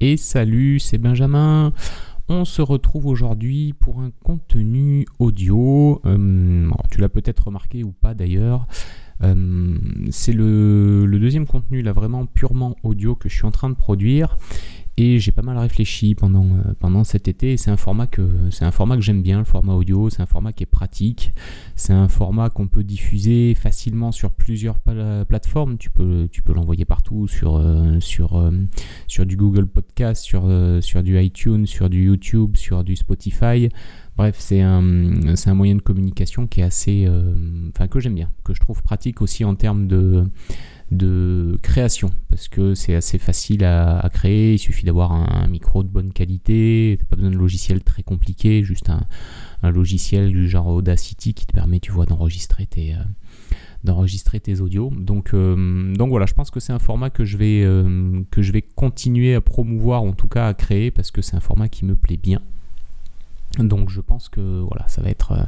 Et salut, c'est Benjamin. On se retrouve aujourd'hui pour un contenu audio. Euh, tu l'as peut-être remarqué ou pas d'ailleurs. Euh, c'est le, le, deuxième contenu là vraiment purement audio que je suis en train de produire et j'ai pas mal réfléchi pendant, euh, pendant cet été. C'est un format que c'est un format que j'aime bien, le format audio. C'est un format qui est pratique. C'est un format qu'on peut diffuser facilement sur plusieurs plateformes. Tu peux, tu peux l'envoyer partout sur, euh, sur, euh, sur du Google Podcast, sur, sur du iTunes, sur du YouTube, sur du Spotify. Bref, c'est un, un, moyen de communication qui est assez, enfin que j'aime bien, que je trouve pratique aussi en termes de de création parce que c'est assez facile à, créer. Il suffit d'avoir un, micro de bonne qualité, t'as pas besoin de logiciel très compliqué, juste un, logiciel du genre Audacity qui te permet, tu vois, d'enregistrer tes euh, d'enregistrer tes audios. Donc, euh, donc voilà, je pense que c'est un format que je vais euh, que je vais continuer à promouvoir, en tout cas à créer, parce que c'est un format qui me plaît bien. Donc je pense que voilà, ça va être, euh,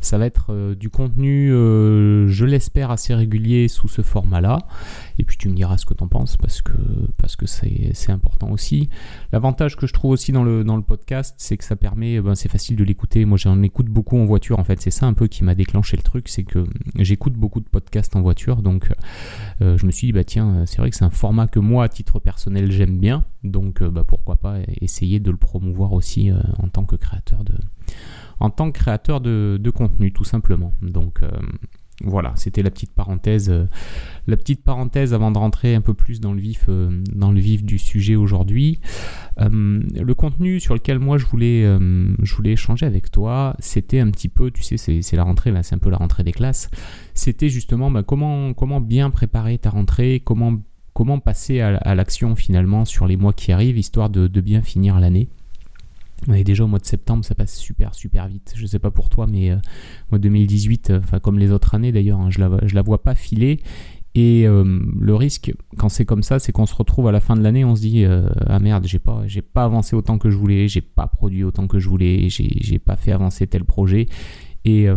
ça va être euh, du contenu, euh, je l'espère, assez régulier sous ce format-là. Et puis tu me diras ce que tu en penses parce que parce que c'est important aussi. L'avantage que je trouve aussi dans le, dans le podcast, c'est que ça permet, ben, c'est facile de l'écouter. Moi j'en écoute beaucoup en voiture en fait. C'est ça un peu qui m'a déclenché le truc, c'est que j'écoute beaucoup de podcasts en voiture. Donc je me suis dit, bah tiens, c'est vrai que c'est un format que moi à titre personnel j'aime bien. Donc bah, pourquoi pas essayer de le promouvoir aussi en tant que créateur en tant que créateur de, contenu, tout simplement. Donc euh, voilà, c'était la petite parenthèse, euh, la petite parenthèse avant de rentrer un peu plus dans le vif, euh, du sujet aujourd'hui. le contenu sur lequel moi je voulais, je voulais échanger avec toi, c'était un petit peu, tu sais, c'est la rentrée là, c'est un peu la rentrée des classes. C'était justement bah, comment, comment bien préparer ta rentrée, comment comment passer à, l'action finalement sur les mois qui arrivent, histoire de bien finir l'année. On est déjà au mois de septembre, ça passe super super vite. Je sais pas pour toi, mais euh, moi 2018, euh, comme les autres années d'ailleurs, hein, je la je la vois pas filer. Et euh, le risque, quand c'est comme ça, c'est qu'on se retrouve à la fin de l'année, on se dit ah merde, j'ai pas j'ai pas avancé autant que je voulais, j'ai pas produit autant que je voulais, j'ai pas fait avancer tel projet. Et,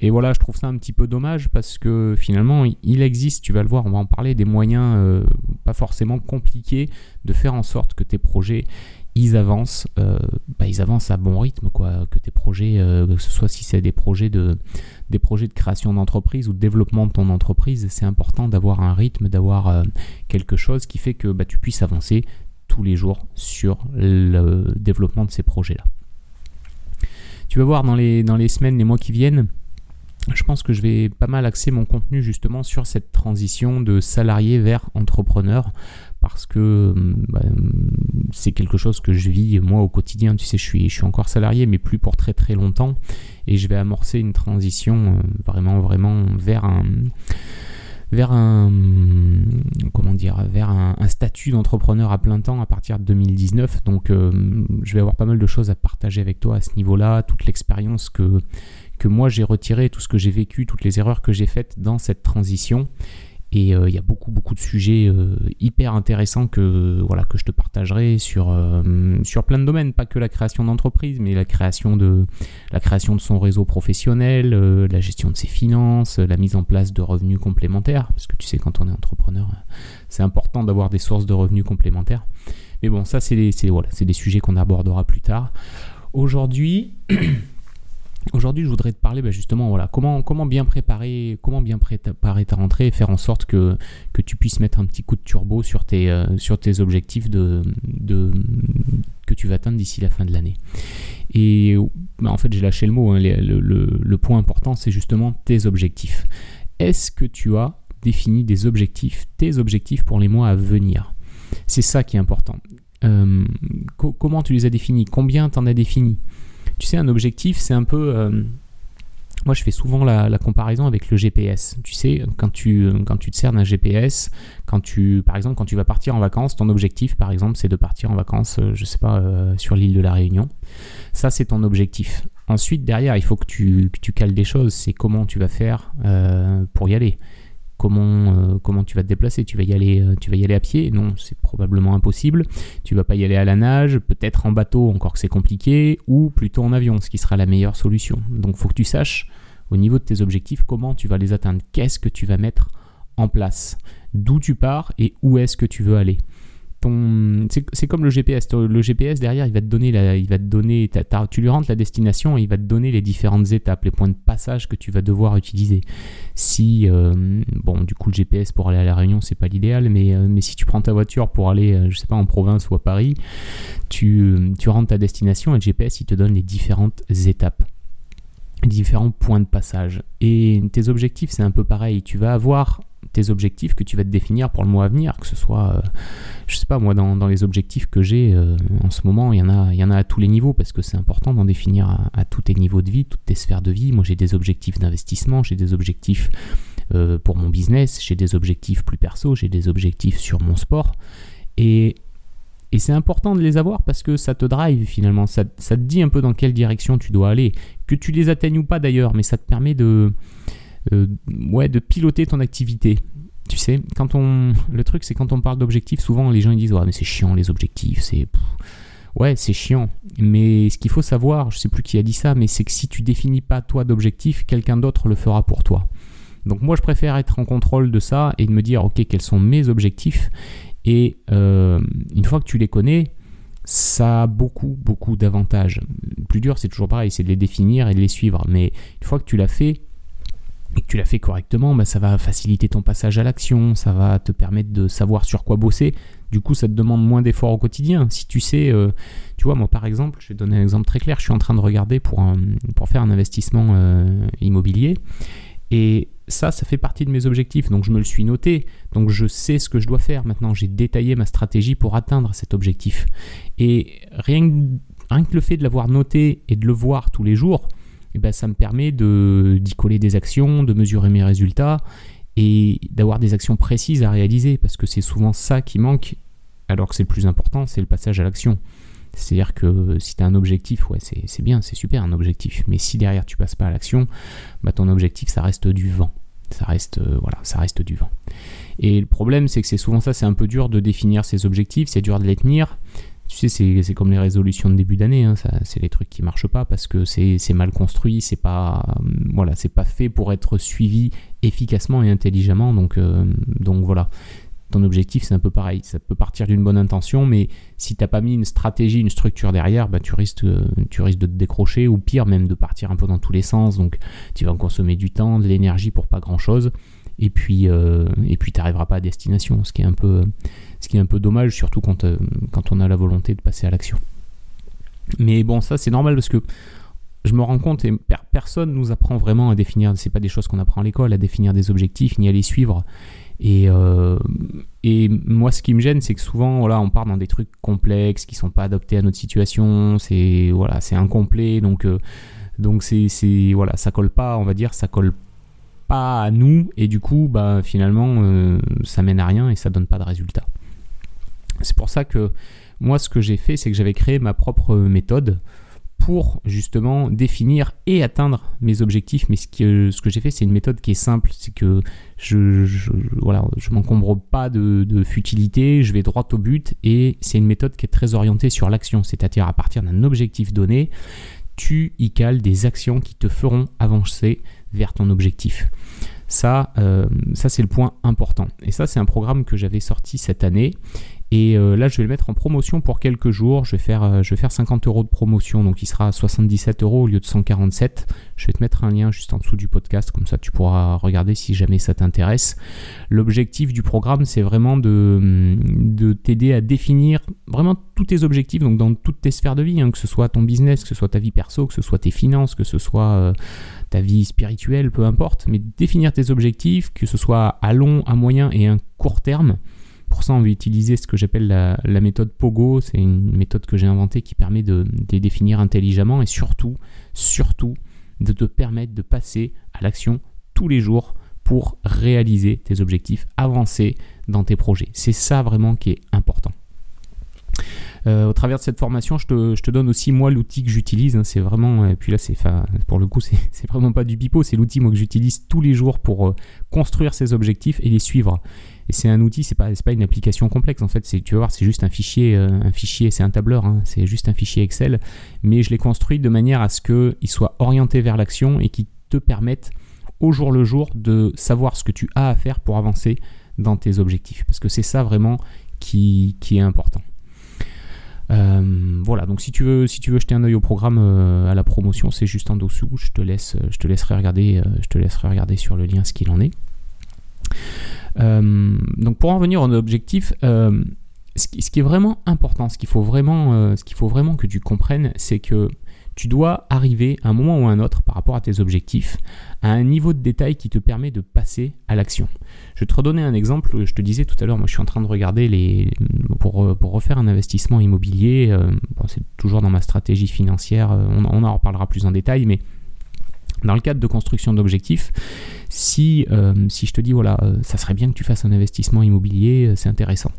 et, voilà, je trouve ça un petit peu dommage parce que finalement, il existe, tu vas le voir, on va en parler, des moyens pas forcément compliqués de faire en sorte que tes projets ils avancent, euh, bah, ils avancent à bon rythme, quoi. Que tes projets, euh, que ce soit si c'est des projets de, des projets de création d'entreprise ou de développement de ton entreprise, c'est important d'avoir un rythme, d'avoir euh, quelque chose qui fait que bah, tu puisses avancer tous les jours sur le développement de ces projets-là. Tu vas voir dans les, dans les semaines, les mois qui viennent, je pense que je vais pas mal axer mon contenu justement sur cette transition de salarié vers entrepreneur parce que bah, c'est quelque chose que je vis moi au quotidien. Tu sais, je suis, je suis encore salarié, mais plus pour très très longtemps. Et je vais amorcer une transition euh, vraiment, vraiment vers un vers un comment dire vers un, statut d'entrepreneur à plein temps à partir de 2019 donc euh, je vais avoir pas mal de choses à partager avec toi à ce niveau là toute l'expérience que que moi j'ai retiré tout ce que j'ai vécu toutes les erreurs que j'ai faites dans cette transition et euh, il y a beaucoup, beaucoup de sujets euh, hyper intéressants que, voilà, que je te partagerai sur, euh, sur plein de domaines, pas que la création d'entreprise, mais la création, de, la création de son réseau professionnel, la gestion de ses finances, la mise en place de revenus complémentaires. Parce que tu sais, quand on est entrepreneur, c'est important d'avoir des sources de revenus complémentaires. Mais bon, ça, c'est des, voilà, des sujets qu'on abordera plus tard. Aujourd'hui, Aujourd'hui, je voudrais te parler bah, justement voilà, comment, bien préparer, comment bien préparer ta rentrée et faire en sorte que, que tu puisses mettre un petit coup de turbo sur tes, euh, sur tes objectifs que tu vas atteindre d'ici la fin de l'année. Et bah, en fait, j'ai lâché le mot. Hein, le, point important, c'est justement tes objectifs. Est-ce que tu as défini des objectifs, tes objectifs pour les mois à venir? C'est ça qui est important. Euh, comment tu les as définis? Combien tu en as défini? Tu sais, un objectif, c'est un peu... Euh, moi, je fais souvent la, comparaison avec le GPS. Tu sais, quand tu, quand tu te sers d'un GPS, quand tu, par exemple, quand tu vas partir en vacances, ton objectif, par exemple, c'est de partir en vacances, euh, je sais pas, euh, sur l'île de la Réunion. Ça, c'est ton objectif. Ensuite, derrière, il faut que tu, que tu cales des choses. C'est comment tu vas faire pour y aller comment, euh, comment tu vas te déplacer Tu vas y aller, euh, tu vas y aller à pied Non, c'est probablement impossible. Tu vas pas y aller à la nage, peut-être en bateau, encore que c'est compliqué, ou plutôt en avion, ce qui sera la meilleure solution. Donc, faut que tu saches au niveau de tes objectifs comment tu vas les atteindre. Qu'est-ce que tu vas mettre en place? D'où tu pars et où est-ce que tu veux aller? C'est comme le GPS. Le GPS derrière, il va te donner, il tu lui rentres la destination et il va te donner les différentes étapes, les points de passage que tu vas devoir utiliser. Si, euh, bon, du coup, le GPS pour aller à la Réunion, c'est pas l'idéal, mais, euh, si tu prends ta voiture pour aller, je sais pas, en province ou à Paris, tu, tu rentres ta destination et le GPS, il te donne les différentes étapes différents points de passage. Et tes objectifs, c'est un peu pareil. Tu vas avoir tes objectifs que tu vas te définir pour le mois à venir, que ce soit, euh, je sais pas, moi, dans, les objectifs que j'ai euh, en ce moment, il y, en a, il y en a à tous les niveaux parce que c'est important d'en définir à, tous tes niveaux de vie, toutes tes sphères de vie. Moi, j'ai des objectifs d'investissement, j'ai des objectifs euh, pour mon business, j'ai des objectifs plus perso, j'ai des objectifs sur mon sport. Et et c'est important de les avoir parce que ça te drive finalement, ça, te dit un peu dans quelle direction tu dois aller. Que tu les atteignes ou pas d'ailleurs, mais ça te permet de, euh, ouais, de piloter ton activité. Tu sais, quand on, le truc c'est quand on parle d'objectifs, souvent les gens ils disent ouais mais c'est chiant les objectifs, c'est ouais c'est chiant. Mais ce qu'il faut savoir, je sais plus qui a dit ça, mais c'est que si tu définis pas toi d'objectifs, quelqu'un d'autre le fera pour toi. Donc moi je préfère être en contrôle de ça et de me dire ok quels sont mes objectifs et euh, une fois que tu les connais, ça a beaucoup, beaucoup d'avantages. Le plus dur, c'est toujours pareil, c'est de les définir et de les suivre. Mais une fois que tu l'as fait, et que tu l'as fait correctement, bah, ça va faciliter ton passage à l'action, ça va te permettre de savoir sur quoi bosser. Du coup, ça te demande moins d'efforts au quotidien. Si tu sais, euh, tu vois, moi par exemple, je vais donner un exemple très clair, je suis en train de regarder pour, pour faire un investissement euh, immobilier. Et ça, ça fait partie de mes objectifs, donc je me le suis noté, donc je sais ce que je dois faire. Maintenant, j'ai détaillé ma stratégie pour atteindre cet objectif. Et rien que, le fait de l'avoir noté et de le voir tous les jours, eh ben, ça me permet d'y coller des actions, de mesurer mes résultats et d'avoir des actions précises à réaliser, parce que c'est souvent ça qui manque, alors que c'est le plus important, c'est le passage à l'action. C'est-à-dire que si tu as un objectif, ouais, c'est bien, c'est super un objectif. Mais si derrière tu passes pas à l'action, bah, ton objectif, ça reste du vent. Ça reste, euh, voilà, ça reste du vent. Et le problème, c'est que c'est souvent ça, c'est un peu dur de définir ses objectifs, c'est dur de les tenir. Tu sais, c'est comme les résolutions de début d'année, hein, c'est les trucs qui marchent pas parce que c'est mal construit, c'est pas, euh, voilà, c'est pas fait pour être suivi efficacement et intelligemment. Donc, euh, donc voilà, ton objectif, c'est un peu pareil. Ça peut partir d'une bonne intention, mais si tu n'as pas mis une stratégie, une structure derrière, bah, tu, risques, euh, tu risques de te décrocher ou pire même de partir un peu dans tous les sens. Donc tu vas consommer du temps, de l'énergie pour pas grand-chose. Et puis euh, et puis pas à destination, ce qui est un peu, ce qui est un peu dommage, surtout quand, euh, quand on a la volonté de passer à l'action. Mais bon, ça c'est normal parce que je me rends compte et personne nous apprend vraiment à définir, c'est pas des choses qu'on apprend à l'école, à définir des objectifs ni à les suivre. Et, euh, et moi, ce qui me gêne, c'est que souvent, voilà, on part dans des trucs complexes qui sont pas adaptés à notre situation. C'est voilà, c'est incomplet, donc euh, donc c'est voilà, ça colle pas, on va dire, ça colle pas à nous, et du coup, bah finalement, euh, ça mène à rien et ça donne pas de résultat. C'est pour ça que moi, ce que j'ai fait, c'est que j'avais créé ma propre méthode pour justement définir et atteindre mes objectifs. Mais ce que, ce que j'ai fait, c'est une méthode qui est simple. C'est que je, je, voilà, je m'encombre pas de, de, futilité, je vais droit au but et c'est une méthode qui est très orientée sur l'action. C'est-à-dire à partir d'un objectif donné, tu y cales des actions qui te feront avancer vers ton objectif. Ça, euh, ça c'est le point important. Et ça, c'est un programme que j'avais sorti cette année et euh, là, je vais le mettre en promotion pour quelques jours. Je vais faire, euh, je vais faire 50 euros de promotion, donc il sera à 77 euros au lieu de 147. Je vais te mettre un lien juste en dessous du podcast, comme ça tu pourras regarder si jamais ça t'intéresse. L'objectif du programme, c'est vraiment de, de t'aider à définir vraiment tous tes objectifs, donc dans toutes tes sphères de vie, hein, que ce soit ton business, que ce soit ta vie perso, que ce soit tes finances, que ce soit euh, ta vie spirituelle, peu importe, mais définir tes objectifs, que ce soit à long, à moyen et à court terme pour ça, on va utiliser ce que j'appelle la, méthode Pogo. C'est une méthode que j'ai inventée qui permet de, les définir intelligemment et surtout, surtout, de te permettre de passer à l'action tous les jours pour réaliser tes objectifs, avancer dans tes projets. C'est ça vraiment qui est important. Euh, au travers de cette formation, je te, donne aussi moi l'outil que j'utilise. Hein. c'est vraiment, et puis là, c'est pour le coup, c'est vraiment pas du pipeau. C'est l'outil moi que j'utilise tous les jours pour euh, construire ces objectifs et les suivre. Et c'est un outil, c'est pas, pas une application complexe en fait. Tu vas voir, c'est juste un fichier, euh, un fichier, c'est un tableur, hein. c'est juste un fichier Excel. Mais je l'ai construit de manière à ce qu'il soit orienté vers l'action et qui te permette au jour le jour de savoir ce que tu as à faire pour avancer dans tes objectifs. Parce que c'est ça vraiment qui est important. Euh, voilà, donc si tu veux, jeter un œil au programme à la promotion, c'est juste en dessous. Je te laisse, je te laisserai regarder, je te laisserai regarder sur le lien ce qu'il en est. donc pour en revenir au objectif, ce qui, est vraiment important, ce qu'il faut vraiment, ce qu'il faut vraiment que tu comprennes, c'est que tu dois arriver à un moment ou à un autre par rapport à tes objectifs à un niveau de détail qui te permet de passer à l'action. Je vais te redonner un exemple. Je te disais tout à l'heure, moi je suis en train de regarder les, pour, pour refaire un investissement immobilier. Euh, c'est toujours dans ma stratégie financière. Euh, on, en reparlera plus en détail, mais dans le cadre de construction d'objectifs, si, euh, si je te dis voilà, ça serait bien que tu fasses un investissement immobilier, c'est intéressant.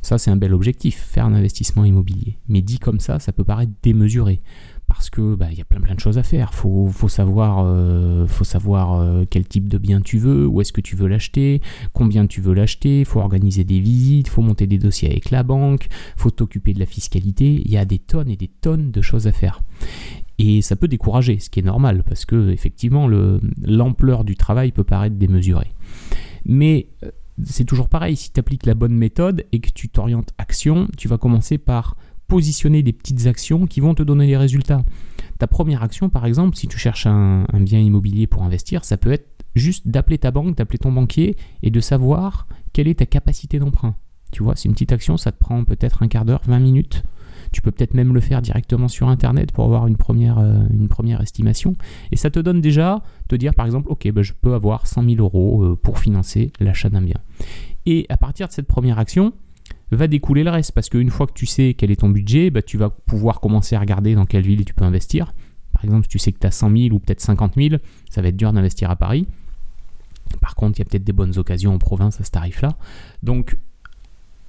Ça, c'est un bel objectif, faire un investissement immobilier. Mais dit comme ça, ça peut paraître démesuré parce que bah, il y a plein plein de choses à faire. Faut faut savoir euh, euh, quel type de bien tu veux, où est-ce que tu veux l'acheter, combien tu veux l'acheter. Faut organiser des visites, faut monter des dossiers avec la banque, faut t'occuper de la fiscalité. Il y a des tonnes et des tonnes de choses à faire. Et ça peut décourager, ce qui est normal, parce que effectivement l'ampleur du travail peut paraître démesurée. Mais euh, c'est toujours pareil, si tu appliques la bonne méthode et que tu t'orientes action, tu vas commencer par positionner des petites actions qui vont te donner des résultats. Ta première action, par exemple, si tu cherches un, bien immobilier pour investir, ça peut être juste d'appeler ta banque, d'appeler ton banquier et de savoir quelle est ta capacité d'emprunt. Tu vois, c'est une petite action, ça te prend peut-être un quart d'heure, 20 minutes. Tu peux peut-être même le faire directement sur Internet pour avoir une première, euh, une première estimation. Et ça te donne déjà, te dire par exemple, ok, ben, je peux avoir 100 000 euros euh, pour financer l'achat d'un bien. Et à partir de cette première action, va découler le reste. Parce qu'une fois que tu sais quel est ton budget, bah, tu vas pouvoir commencer à regarder dans quelle ville tu peux investir. Par exemple, si tu sais que tu as 100 000 ou peut-être 50 000, ça va être dur d'investir à Paris. Par contre, il y a peut-être des bonnes occasions en province à ce tarif-là. Donc,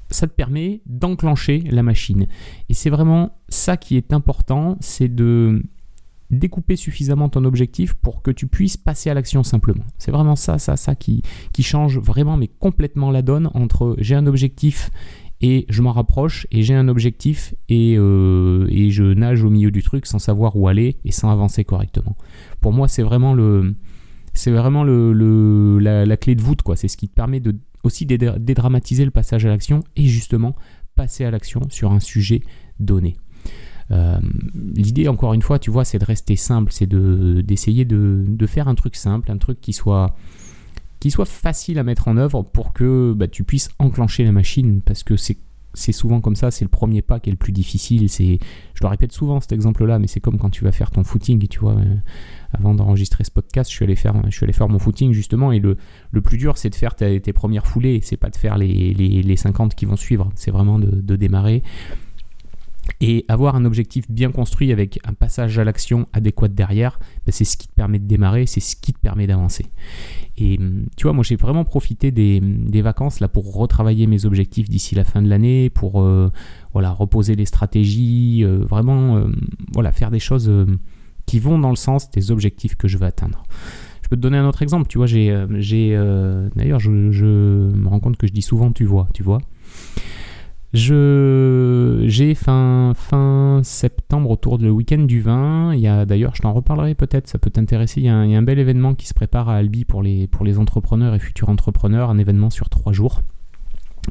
ça te permet d'enclencher la machine. Et c'est vraiment ça qui est important, c'est de découper suffisamment ton objectif pour que tu puisses passer à l'action simplement. C'est vraiment ça, ça, ça qui, qui change vraiment, mais complètement la donne entre j'ai un objectif et je m'en rapproche et j'ai un objectif et, euh, et, je nage au milieu du truc sans savoir où aller et sans avancer correctement. Pour moi, c'est vraiment le c'est vraiment le, la, clé de voûte quoi. C'est ce qui te permet de aussi dédramatiser le passage à l'action et justement passer à l'action sur un sujet donné. Euh, l'idée, encore une fois, tu vois, c'est de rester simple, c'est d'essayer de, de, faire un truc simple, un truc qui soit qui soit facile à mettre en œuvre pour que bah, tu puisses enclencher la machine parce que c'est souvent comme ça, c'est le premier pas qui est le plus difficile. Je le répète souvent cet exemple-là, mais c'est comme quand tu vas faire ton footing, tu vois. Euh, avant d'enregistrer ce podcast, je suis allé faire, mon footing justement, et le, plus dur, c'est de faire tes, premières foulées, c'est pas de faire les, les, les, 50 qui vont suivre, c'est vraiment de, démarrer et avoir un objectif bien construit avec un passage à l'action adéquat derrière, ben, c'est ce qui te permet de démarrer, c'est ce qui te permet d'avancer. Et hum, tu vois, moi j'ai vraiment profité des, vacances là pour retravailler mes objectifs d'ici la fin de l'année, pour euh, voilà, reposer les stratégies, euh, vraiment euh, voilà, faire des choses qui vont dans le sens des objectifs que je veux atteindre. Je peux te donner un autre exemple, tu vois, j'ai, d'ailleurs je me rends compte que je dis souvent tu vois, tu vois. Je, j'ai fin, fin septembre autour du week-end du vin. Il y a d'ailleurs, je t'en reparlerai peut-être, ça peut t'intéresser. Il y, a un, bel événement qui se prépare à Albi pour les, pour les entrepreneurs et futurs entrepreneurs, un événement sur trois jours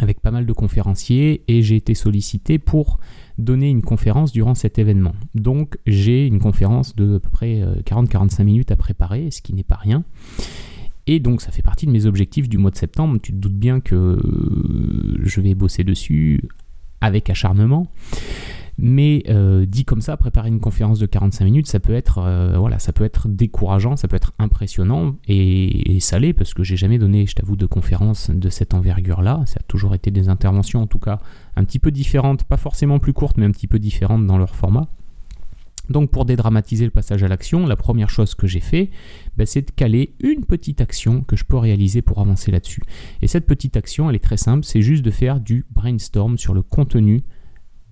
avec pas mal de conférenciers et j'ai été sollicité pour donner une conférence durant cet événement. Donc j'ai une conférence de à peu près 40-45 euh, minutes à préparer, ce qui n'est pas rien. Et donc ça fait partie de mes objectifs du mois de septembre. Tu te doutes bien que euh, je vais bosser dessus avec acharnement. Mais euh, dit comme ça, préparer une conférence de 45 minutes, ça peut être, euh, voilà, ça peut être décourageant, ça peut être impressionnant et, salé parce que j'ai jamais donné, je t'avoue, de conférence de cette envergure-là. Ça a toujours été des interventions, en tout cas, un petit peu différentes, pas forcément plus courtes, mais un petit peu différentes dans leur format. Donc pour dédramatiser le passage à l'action, la première chose que j'ai fait, ben, c'est de caler une petite action que je peux réaliser pour avancer là-dessus. Et cette petite action, elle est très simple, c'est juste de faire du brainstorm sur le contenu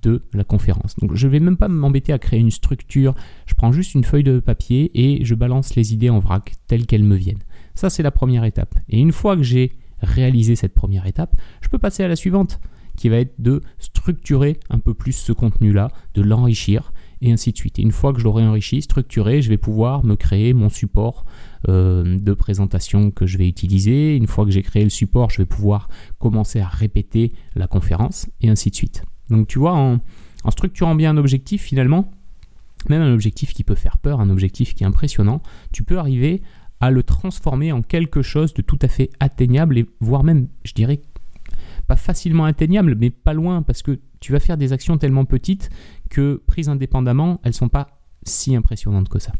de la conférence. Donc je ne vais même pas m'embêter à créer une structure, je prends juste une feuille de papier et je balance les idées en vrac telles qu'elles me viennent. Ça c'est la première étape. Et une fois que j'ai réalisé cette première étape, je peux passer à la suivante qui va être de structurer un peu plus ce contenu-là, de l'enrichir et ainsi de suite. Et une fois que je l'aurai enrichi, structuré, je vais pouvoir me créer mon support euh, de présentation que je vais utiliser. Une fois que j'ai créé le support, je vais pouvoir commencer à répéter la conférence et ainsi de suite. Donc tu vois, en, En structurant bien un objectif, finalement, même un objectif qui peut faire peur, un objectif qui est impressionnant, tu peux arriver à le transformer en quelque chose de tout à fait atteignable et voire même, je dirais, pas facilement atteignable, mais pas loin, parce que tu vas faire des actions tellement petites que prises indépendamment, elles sont pas si impressionnantes que ça.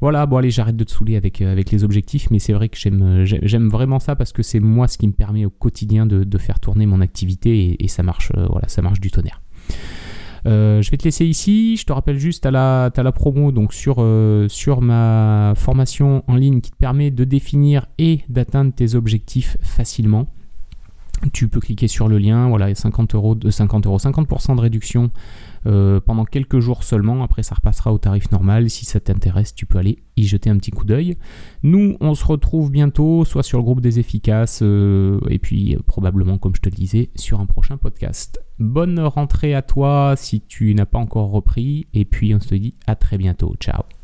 Voilà, bon allez, j'arrête de te saouler avec, euh, les objectifs, mais c'est vrai que j'aime, j'aime vraiment ça parce que c'est moi ce qui me permet au quotidien de, faire tourner mon activité et, ça marche, euh, voilà, ça marche du tonnerre. Euh, je vais te laisser ici. Je te rappelle juste, à la, la promo donc sur ma formation en ligne qui te permet de définir et d'atteindre tes objectifs facilement tu peux cliquer sur le lien, voilà, 50 euros, de 50 euros, 50% de réduction euh, pendant quelques jours seulement. Après, ça repassera au tarif normal. Si ça t'intéresse, tu peux aller y jeter un petit coup d'œil. Nous, on se retrouve bientôt, soit sur le groupe des efficaces, euh, et puis euh, probablement, comme je te le disais, sur un prochain podcast. Bonne rentrée à toi si tu n'as pas encore repris, et puis on se dit à très bientôt. Ciao